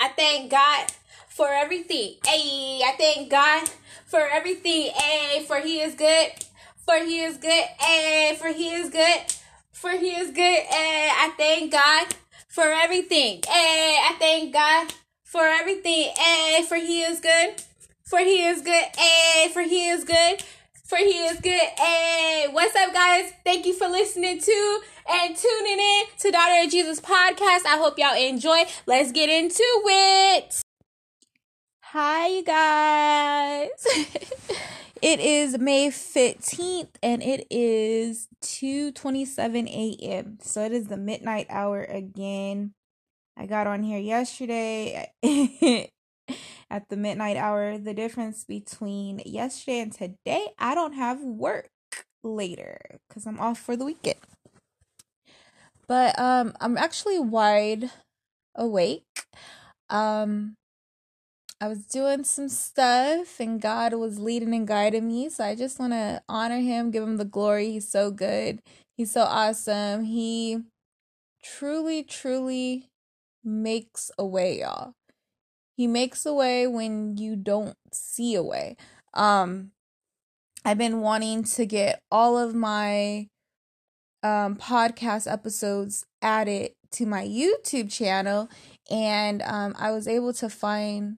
I thank God for everything. Hey, I thank God for everything. Hey, for He is good. For He is good. Hey, for He is good. For He is good. Hey, I thank God for everything. Hey, I thank God for everything. Hey, for He is good. For He is good. Hey, for He is good. For He is good. Hey, what's up, guys? Thank you for listening to and tuning in to Daughter of Jesus podcast. I hope y'all enjoy. Let's get into it. Hi, you guys. it is May 15th and it is 2:27 a.m. So it is the midnight hour again. I got on here yesterday at the midnight hour. The difference between yesterday and today, I don't have work later cuz I'm off for the weekend. But um I'm actually wide awake. Um I was doing some stuff and God was leading and guiding me. So I just want to honor him, give him the glory. He's so good. He's so awesome. He truly, truly makes a way, y'all. He makes a way when you don't see a way. Um, I've been wanting to get all of my um, podcast episodes added to my YouTube channel, and um, I was able to find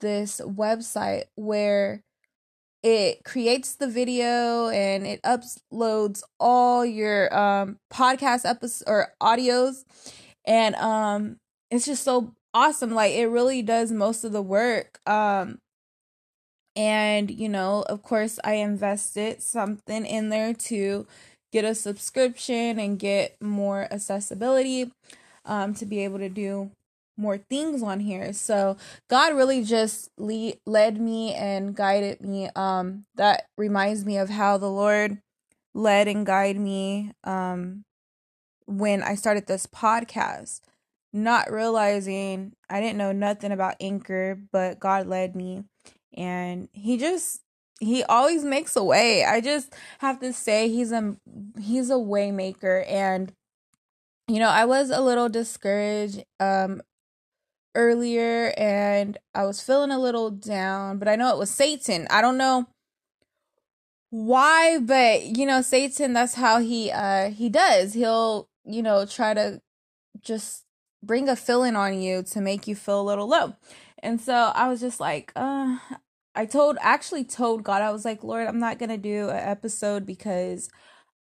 this website where it creates the video and it uploads all your um podcast episodes or audios and um it's just so awesome like it really does most of the work um and you know of course i invested something in there to get a subscription and get more accessibility um to be able to do more things on here. So God really just lead, led me and guided me. Um, that reminds me of how the Lord led and guided me um, when I started this podcast. Not realizing I didn't know nothing about Anchor, but God led me, and He just He always makes a way. I just have to say He's a He's a waymaker, and you know I was a little discouraged um earlier and I was feeling a little down, but I know it was Satan. I don't know why, but you know, Satan that's how he uh he does. He'll, you know, try to just bring a feeling on you to make you feel a little low. And so I was just like, uh I told actually told God, I was like, Lord, I'm not gonna do an episode because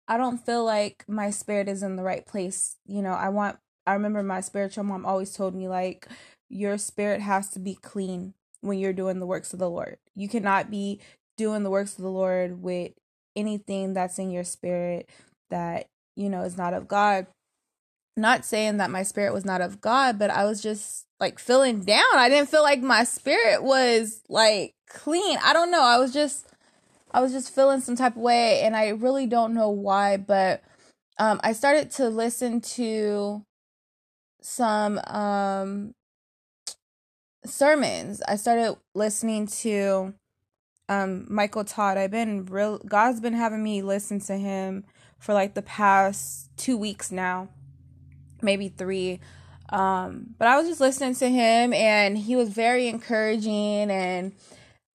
I don't feel like my spirit is in the right place. You know, I want I remember my spiritual mom always told me like your spirit has to be clean when you're doing the works of the Lord. You cannot be doing the works of the Lord with anything that's in your spirit that, you know, is not of God. Not saying that my spirit was not of God, but I was just like feeling down. I didn't feel like my spirit was like clean. I don't know. I was just I was just feeling some type of way and I really don't know why, but um I started to listen to some um sermons. I started listening to um Michael Todd. I've been real God's been having me listen to him for like the past 2 weeks now. Maybe 3. Um but I was just listening to him and he was very encouraging and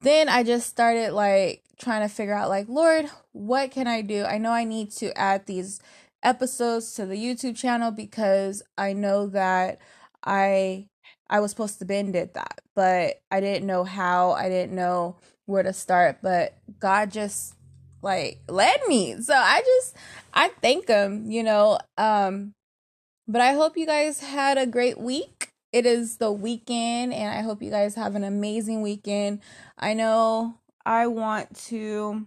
then I just started like trying to figure out like Lord, what can I do? I know I need to add these episodes to the YouTube channel because I know that I I was supposed to bend did that, but I didn't know how. I didn't know where to start, but God just like led me. So I just I thank him, you know. Um but I hope you guys had a great week. It is the weekend and I hope you guys have an amazing weekend. I know I want to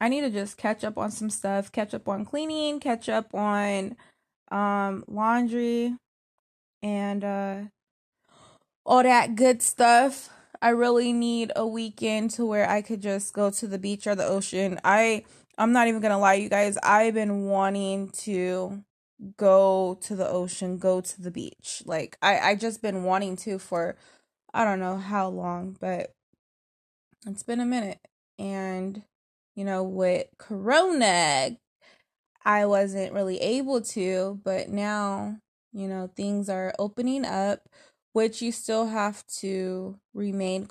I need to just catch up on some stuff, catch up on cleaning, catch up on um laundry and uh all that good stuff. I really need a weekend to where I could just go to the beach or the ocean. I I'm not even going to lie you guys. I've been wanting to go to the ocean, go to the beach. Like I I just been wanting to for I don't know how long, but it's been a minute. And you know, with Corona, I wasn't really able to, but now, you know, things are opening up. which you still have to remain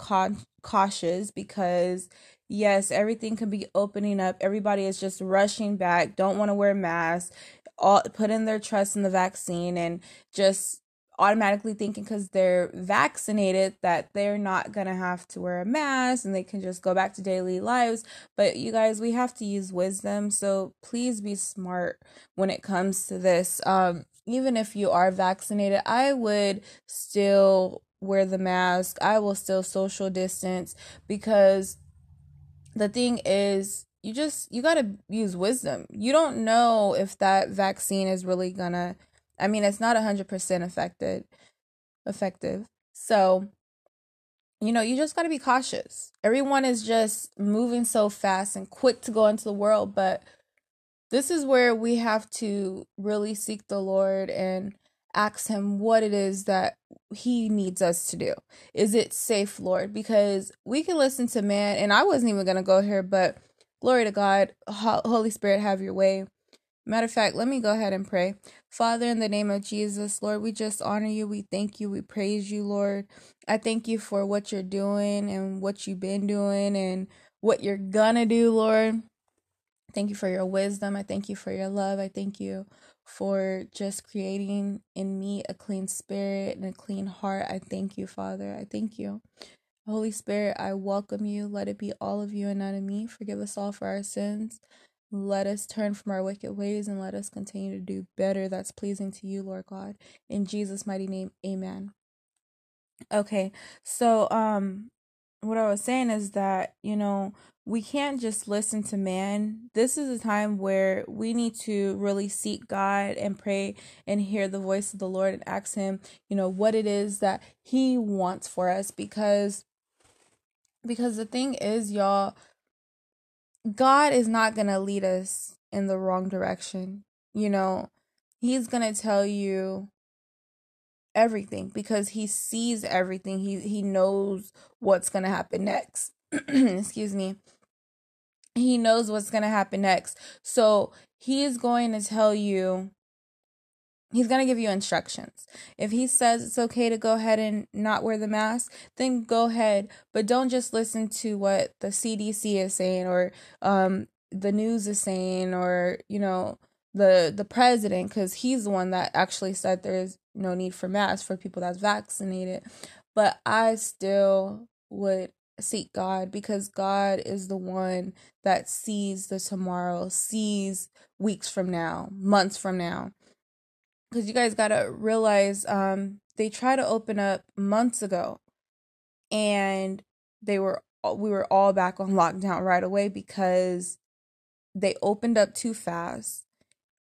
cautious because yes, everything can be opening up. Everybody is just rushing back, don't want to wear masks, all put in their trust in the vaccine and just automatically thinking because they're vaccinated that they're not going to have to wear a mask and they can just go back to daily lives. But you guys, we have to use wisdom. So please be smart when it comes to this. Um, even if you are vaccinated, I would still wear the mask. I will still social distance because the thing is, you just you got to use wisdom. You don't know if that vaccine is really going to I mean, it's not 100% effective effective. So, you know, you just got to be cautious. Everyone is just moving so fast and quick to go into the world, but this is where we have to really seek the Lord and ask him what it is that he needs us to do. Is it safe, Lord? Because we can listen to man, and I wasn't even going to go here, but glory to God, Holy Spirit, have your way. Matter of fact, let me go ahead and pray. Father, in the name of Jesus, Lord, we just honor you. We thank you. We praise you, Lord. I thank you for what you're doing and what you've been doing and what you're gonna do, Lord. Thank you for your wisdom. I thank you for your love. I thank you for just creating in me a clean spirit and a clean heart. I thank you, Father. I thank you. Holy Spirit, I welcome you. Let it be all of you and none of me. Forgive us all for our sins. Let us turn from our wicked ways and let us continue to do better that's pleasing to you, Lord God. In Jesus' mighty name, amen. Okay, so um what I was saying is that, you know, we can't just listen to man. This is a time where we need to really seek God and pray and hear the voice of the Lord and ask him, you know, what it is that he wants for us because because the thing is, y'all, God is not going to lead us in the wrong direction. You know, He's going to tell you everything because He sees everything. He He knows what's going to happen next. Excuse me. He knows what's going to happen next. So, He is going to tell you He's going to give you instructions. If he says it's okay to go ahead and not wear the mask, then go ahead. But don't just listen to what the CDC is saying or um, the news is saying or, you know, the the president because he's the one that actually said there's no need for masks for people that's vaccinated. But I still would seek God because God is the one that sees the tomorrow, sees weeks from now, months from now because you guys gotta realize um they tried to open up months ago and they were we were all back on lockdown right away because they opened up too fast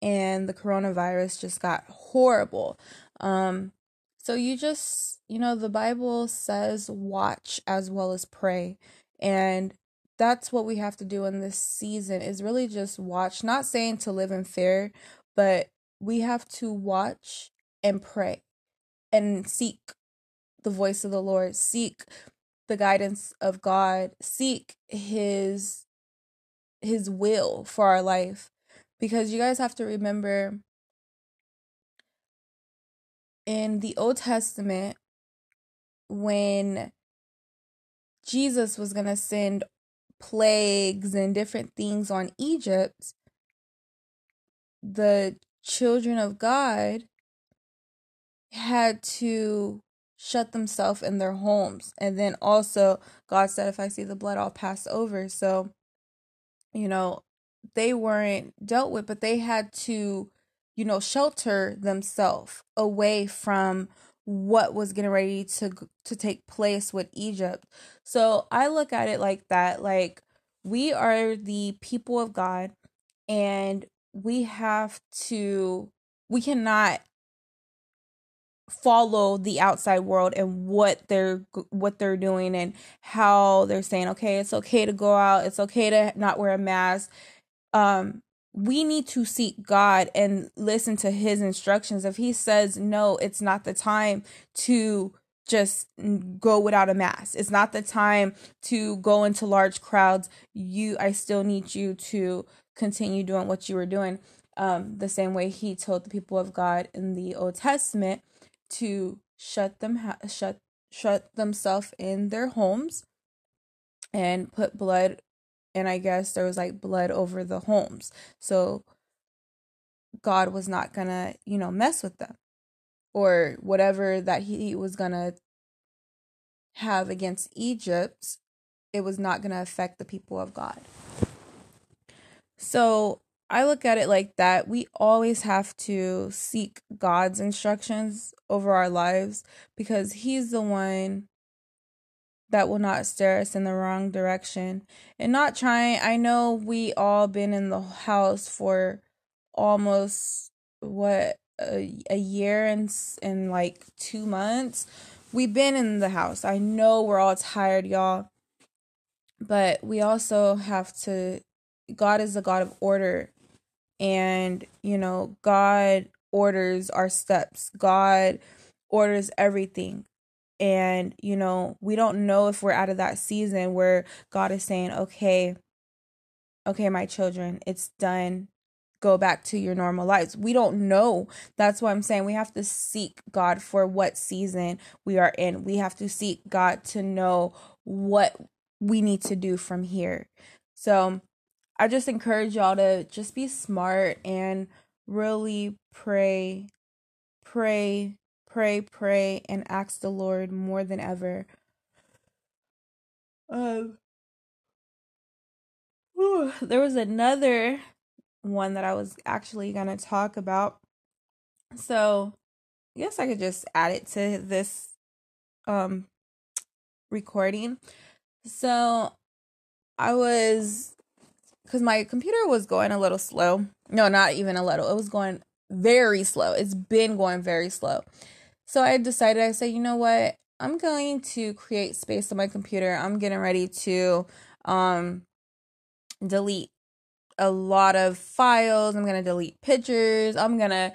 and the coronavirus just got horrible. Um so you just you know the bible says watch as well as pray and that's what we have to do in this season is really just watch. Not saying to live in fear but we have to watch and pray and seek the voice of the Lord, seek the guidance of God, seek his his will for our life. Because you guys have to remember in the Old Testament when Jesus was going to send plagues and different things on Egypt, the children of God had to shut themselves in their homes. And then also, God said, if I see the blood, I'll pass over. So, you know, they weren't dealt with, but they had to, you know, shelter themselves away from what was getting ready to to take place with Egypt. So I look at it like that like we are the people of God and we have to we cannot follow the outside world and what they're what they're doing and how they're saying okay it's okay to go out it's okay to not wear a mask. Um we need to seek God and listen to his instructions. If he says no it's not the time to just go without a mask. It's not the time to go into large crowds. You I still need you to continue doing what you were doing. Um, the same way he told the people of God in the Old Testament to shut them ha- shut shut themselves in their homes and put blood and I guess there was like blood over the homes. So God was not to, you know, mess with them or whatever that he was to have against Egypt, it was not to affect the people of God. So I look at it like that. We always have to seek God's instructions over our lives because He's the one that will not steer us in the wrong direction. And not trying, I know we all been in the house for almost what a, a year and and like 2 months. We've been in the house. I know we're all tired, y'all. But we also have to God is a God of order. And you know god orders our steps. God orders everything. And you know we don't know if we're out of that season where god is saying okay okay my children it's done. Go back to your normal lives. We don't know. That's why i'm saying we have to seek god for what season we are in. We have to seek god to know what we need to do from here. So I just encourage y'all to just be smart and really pray, pray, pray, pray, and ask the Lord more than ever. Um, whew, there was another one that I was actually gonna talk about. So, I guess I could just add it to this um recording. So, I was because my computer was going a little slow. No, not even a little. It was going very slow. It's been going very slow. So I decided, I said, you know what? I'm going to create space on my computer. I'm getting ready to um, delete a lot of files. I'm going to delete pictures. I'm going to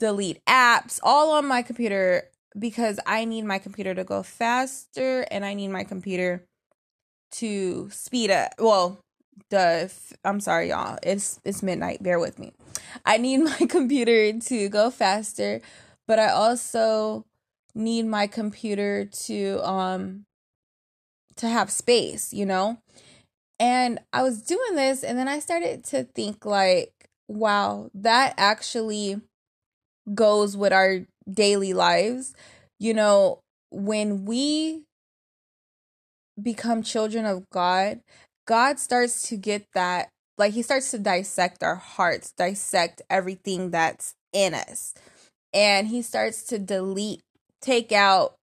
delete apps all on my computer because I need my computer to go faster and I need my computer to speed up. Well, the I'm sorry y'all. It's it's midnight. Bear with me. I need my computer to go faster, but I also need my computer to um to have space, you know? And I was doing this and then I started to think like, wow, that actually goes with our daily lives. You know, when we become children of God, God starts to get that, like, He starts to dissect our hearts, dissect everything that's in us. And He starts to delete, take out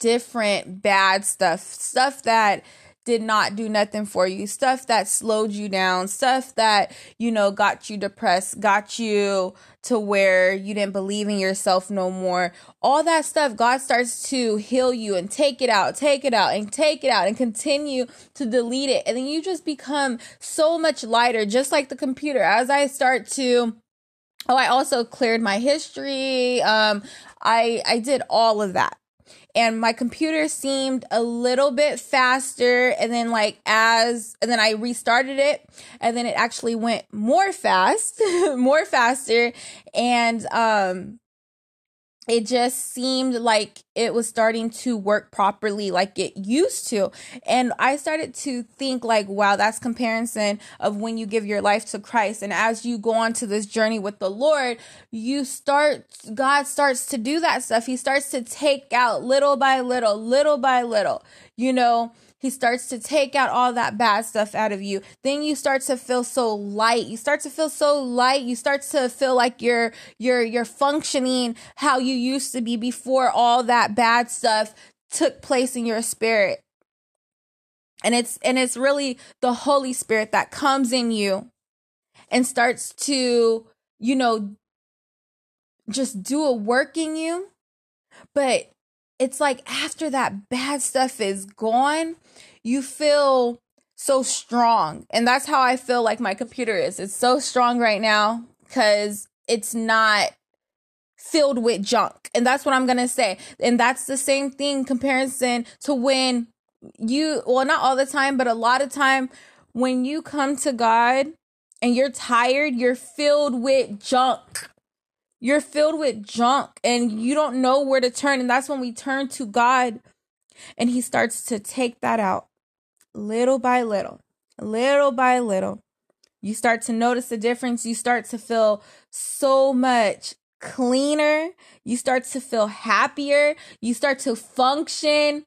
different bad stuff, stuff that did not do nothing for you, stuff that slowed you down, stuff that, you know, got you depressed, got you to where you didn't believe in yourself no more. All that stuff, God starts to heal you and take it out, take it out, and take it out and continue to delete it. And then you just become so much lighter, just like the computer. As I start to Oh, I also cleared my history. Um, I I did all of that and my computer seemed a little bit faster and then like as and then I restarted it and then it actually went more fast more faster. And um it just seemed like it was starting to work properly like it used to. And i started to think like wow that's comparison of when you give your life to christ. And as you go on to this journey with the lord you start god starts to do that stuff. He starts to take out little by little little by little you know he starts to take out all that bad stuff out of you. Then you start to feel so light. You start to feel so light. You start to feel like you're you're you're functioning how you used to be before all that bad stuff took place in your spirit. And it's and it's really the Holy Spirit that comes in you and starts to, you know, just do a work in you. But it's like after that bad stuff is gone, you feel so strong. And that's how I feel like my computer is. It's so strong right now because it's not filled with junk. And that's what I'm going to say. And that's the same thing comparison to when you, well, not all the time, but a lot of time when you come to God and you're tired, you're filled with junk you're filled with junk and you don't know where to turn. And that's when we turn to God and He starts to take that out little by little, little by little. You start to notice the difference. You start to feel so much cleaner. You start to feel happier. You start to function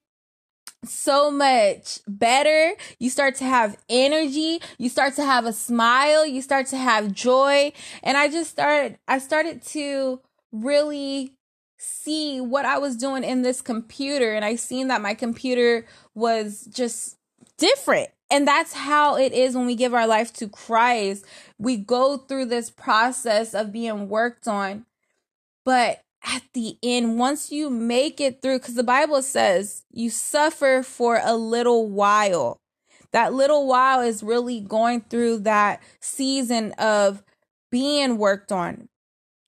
so much better. You start to have energy. You start to have a smile. You start to have joy. And I just started, I started to really see what I was doing in this computer. And I seen that my computer was just different. And that's how it is when we give our life to Christ. We go through this process of being worked on. But at the end, once you make it through, because the Bible says you suffer for a little while. That little while is really going through that season of being worked on,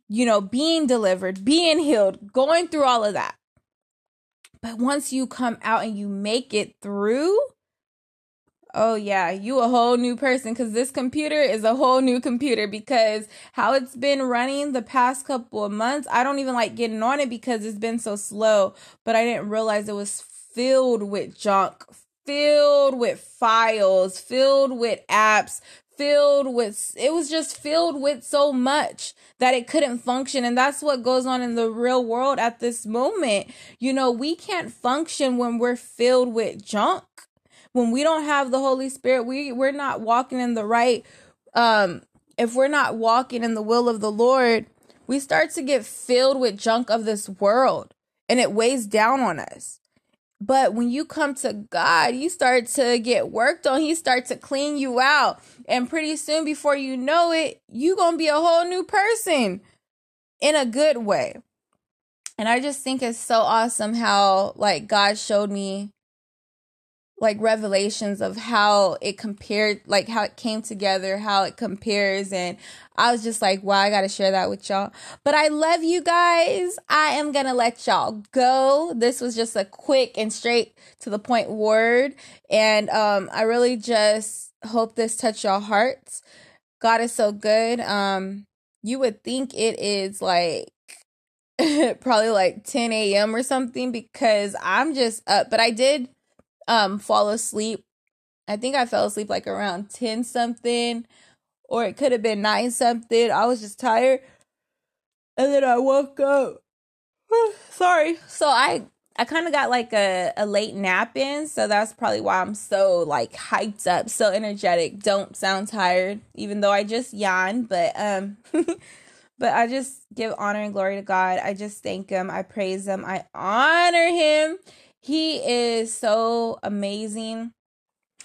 you know, being delivered, being healed, going through all of that. But once you come out and you make it through, Oh yeah, you a whole new person cuz this computer is a whole new computer because how it's been running the past couple of months, I don't even like getting on it because it's been so slow, but I didn't realize it was filled with junk, filled with files, filled with apps, filled with it was just filled with so much that it couldn't function and that's what goes on in the real world at this moment. You know, we can't function when we're filled with junk when we don't have the Holy Spirit, we we're not walking in the right um if we're not walking in the will of the Lord, we start to get filled with junk of this world and it weighs down on us. But when you come to God, you start to get worked on. He starts to clean you out. And pretty soon, before you know it, you're going to be a whole new person in a good way. And I just think it's so awesome how, like, God showed me like revelations of how it compared like how it came together how it compares and i was just like wow i gotta share that with y'all. But i love you guys. I am gonna let y'all go. This was just a quick and straight to the point word and um i really just hope this touched y'all hearts. God is so good. Um you would think it is like probably like 10 a.m or something because i'm just up but i did um fall asleep. I think I fell asleep like around 10 something or it could have been 9 something. I was just tired. And then I woke up. Sorry. So I I kind of got like a, a late nap in, so that's probably why I'm so like hyped up, so energetic. Don't sound tired, even though I just yawned, but um but I just give honor and glory to God. I just thank him. I praise him. I honor him he is so amazing.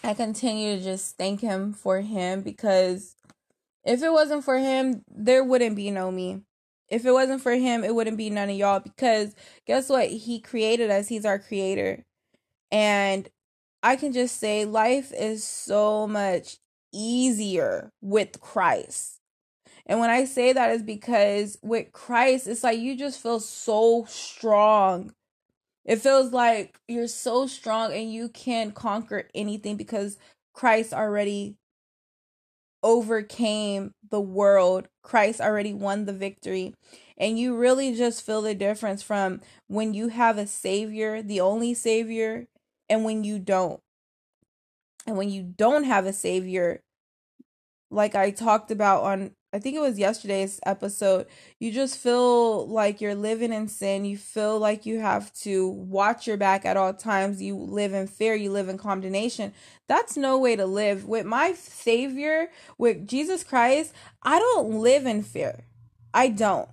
I continue to just thank him for him because if it wasn't for him, there wouldn't be no me. If it wasn't for him, it wouldn't be none of y'all because guess what? He created us, he's our creator. And I can just say life is so much easier with Christ. And when I say that is because with Christ, it's like you just feel so strong it feels like you're so strong and you can conquer anything because Christ already overcame the world. Christ already won the victory. And you really just feel the difference from when you have a savior, the only savior, and when you don't. And when you don't have a savior, like I talked about on I think it was yesterday's episode, you just feel like you're living in sin. You feel like you have to watch your back at all times. You live in fear, you live in condemnation. That's no way to live. With my Savior, with Jesus Christ, I don't live in fear. I don't.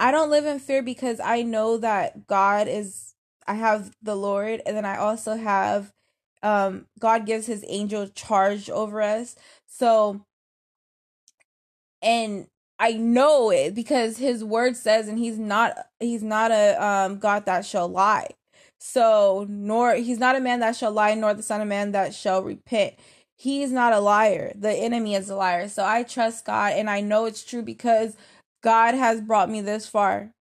I don't live in fear because I know that God is, I have the Lord, and then I also have, um, God gives his angel charge over us. So, and I know it because his word says and he's not he's not a um God that shall lie. So nor he's not a man that shall lie nor the son of man that shall repent. He's not a liar. The enemy is a liar. So I trust God and I know it's true because God has brought me this far.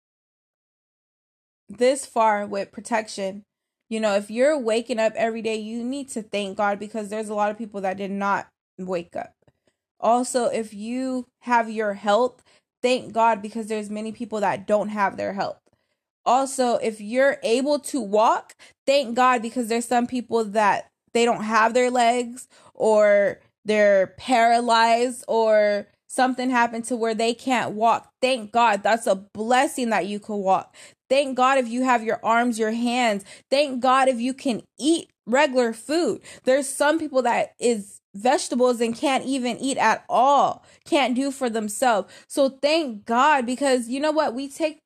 This far with protection. You know, if you're waking up every day, you need to thank God because there's a lot of people that did not wake up also if you have your health thank God because there's many people that don't have their health. Also, if you're able to walk, thank God because there's some people that they don't have their legs or they're paralyzed or something happened to where they can't walk. Thank God. That's a blessing that you can walk. Thank God if you have your arms, your hands. Thank God if you can eat regular food. There's some people that is vegetables and can't even eat at all, can't do for themselves. So thank God because you know what? We take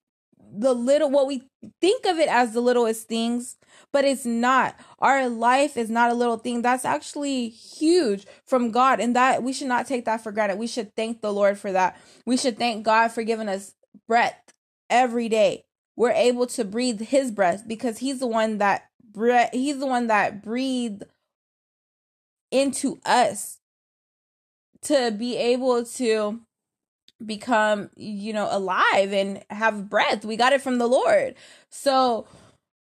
the little, what we think of it as the littlest things, but it's not. Our life is not a little thing. That's actually huge from God. And that we should not take that for granted. We should thank the Lord for that. We should thank God for giving us breath every day. We're able to breathe his breath because he's the one that breath he's the one that breathed into us to be able to become you know alive and have breath. We got it from the lord. So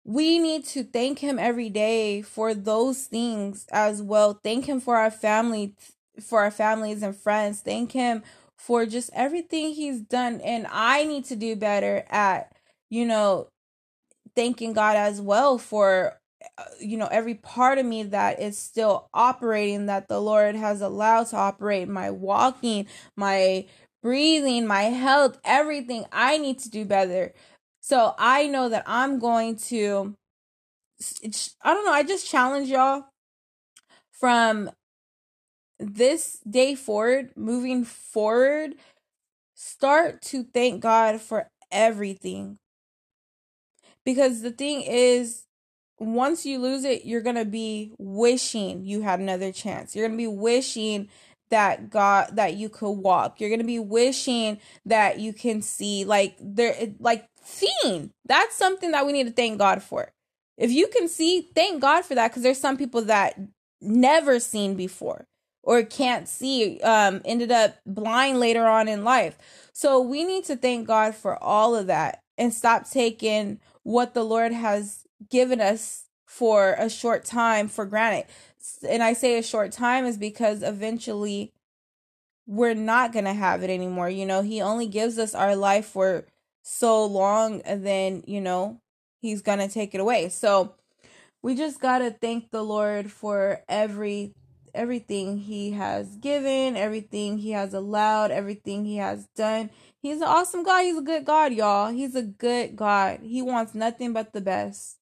we need to thank him every day for those things as well. Thank him for our family for our families and friends. Thank him for just everything he's done. And i need to do better at you know thanking god as well for Uh, you know every part of me that is still operating that the lord has allowed to operate my walking my breathing my health everything i need to do better. So i know that i'm going to i don't know i just challenge y'all from this day forward moving forward start to thank god for everything. Because the thing is once you lose it, you're going to be wishing you had another chance. You're going to be wishing that God that you could walk. You're going to be wishing that you can see like there like seeing. That's something that we need to thank God for. If you can see, thank God for that cuz there's some people that never seen before or can't see um ended up blind later on in life. So we need to thank God for all of that and stop taking what the Lord has given us for a short time for granted. And I say a short time is because eventually we're not going to have it anymore. You know, He only gives us our life for so long and then, you know, He's going to take it away. So we just got to thank the Lord for every everything he has given, everything he has allowed, everything he has done. He's an awesome God. He's a good God, y'all. He's a good God. He wants nothing but the best.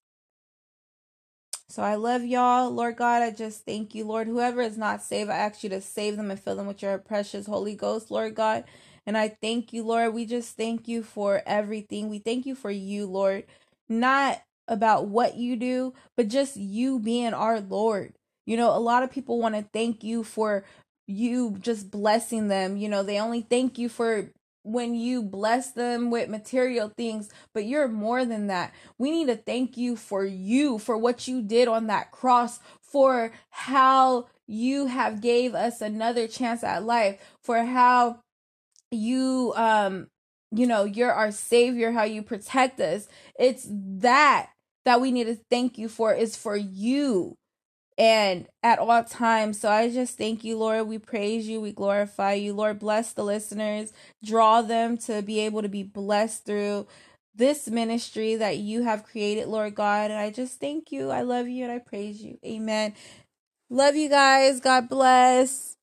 So I love y'all. Lord God, I just thank you, Lord. Whoever is not saved, I ask you to save them and fill them with your precious Holy Ghost, Lord God. And I thank you, Lord. We just thank you for everything. We thank you for you, Lord. Not about what you do, but just you being our Lord. You know, a lot of people want to thank you for you just blessing them. You know, they only thank you for when you bless them with material things, but you're more than that. We need to thank you for you, for what you did on that cross, for how you have gave us another chance at life, for how you um you know, you're our savior, how you protect us. It's that that we need to thank you for is for you and at all times. So I just thank you, Lord. We praise you. We glorify you. Lord, bless the listeners. Draw them to be able to be blessed through this ministry that you have created, Lord God. And I just thank you. I love you and I praise you. Amen. Love you guys. God bless.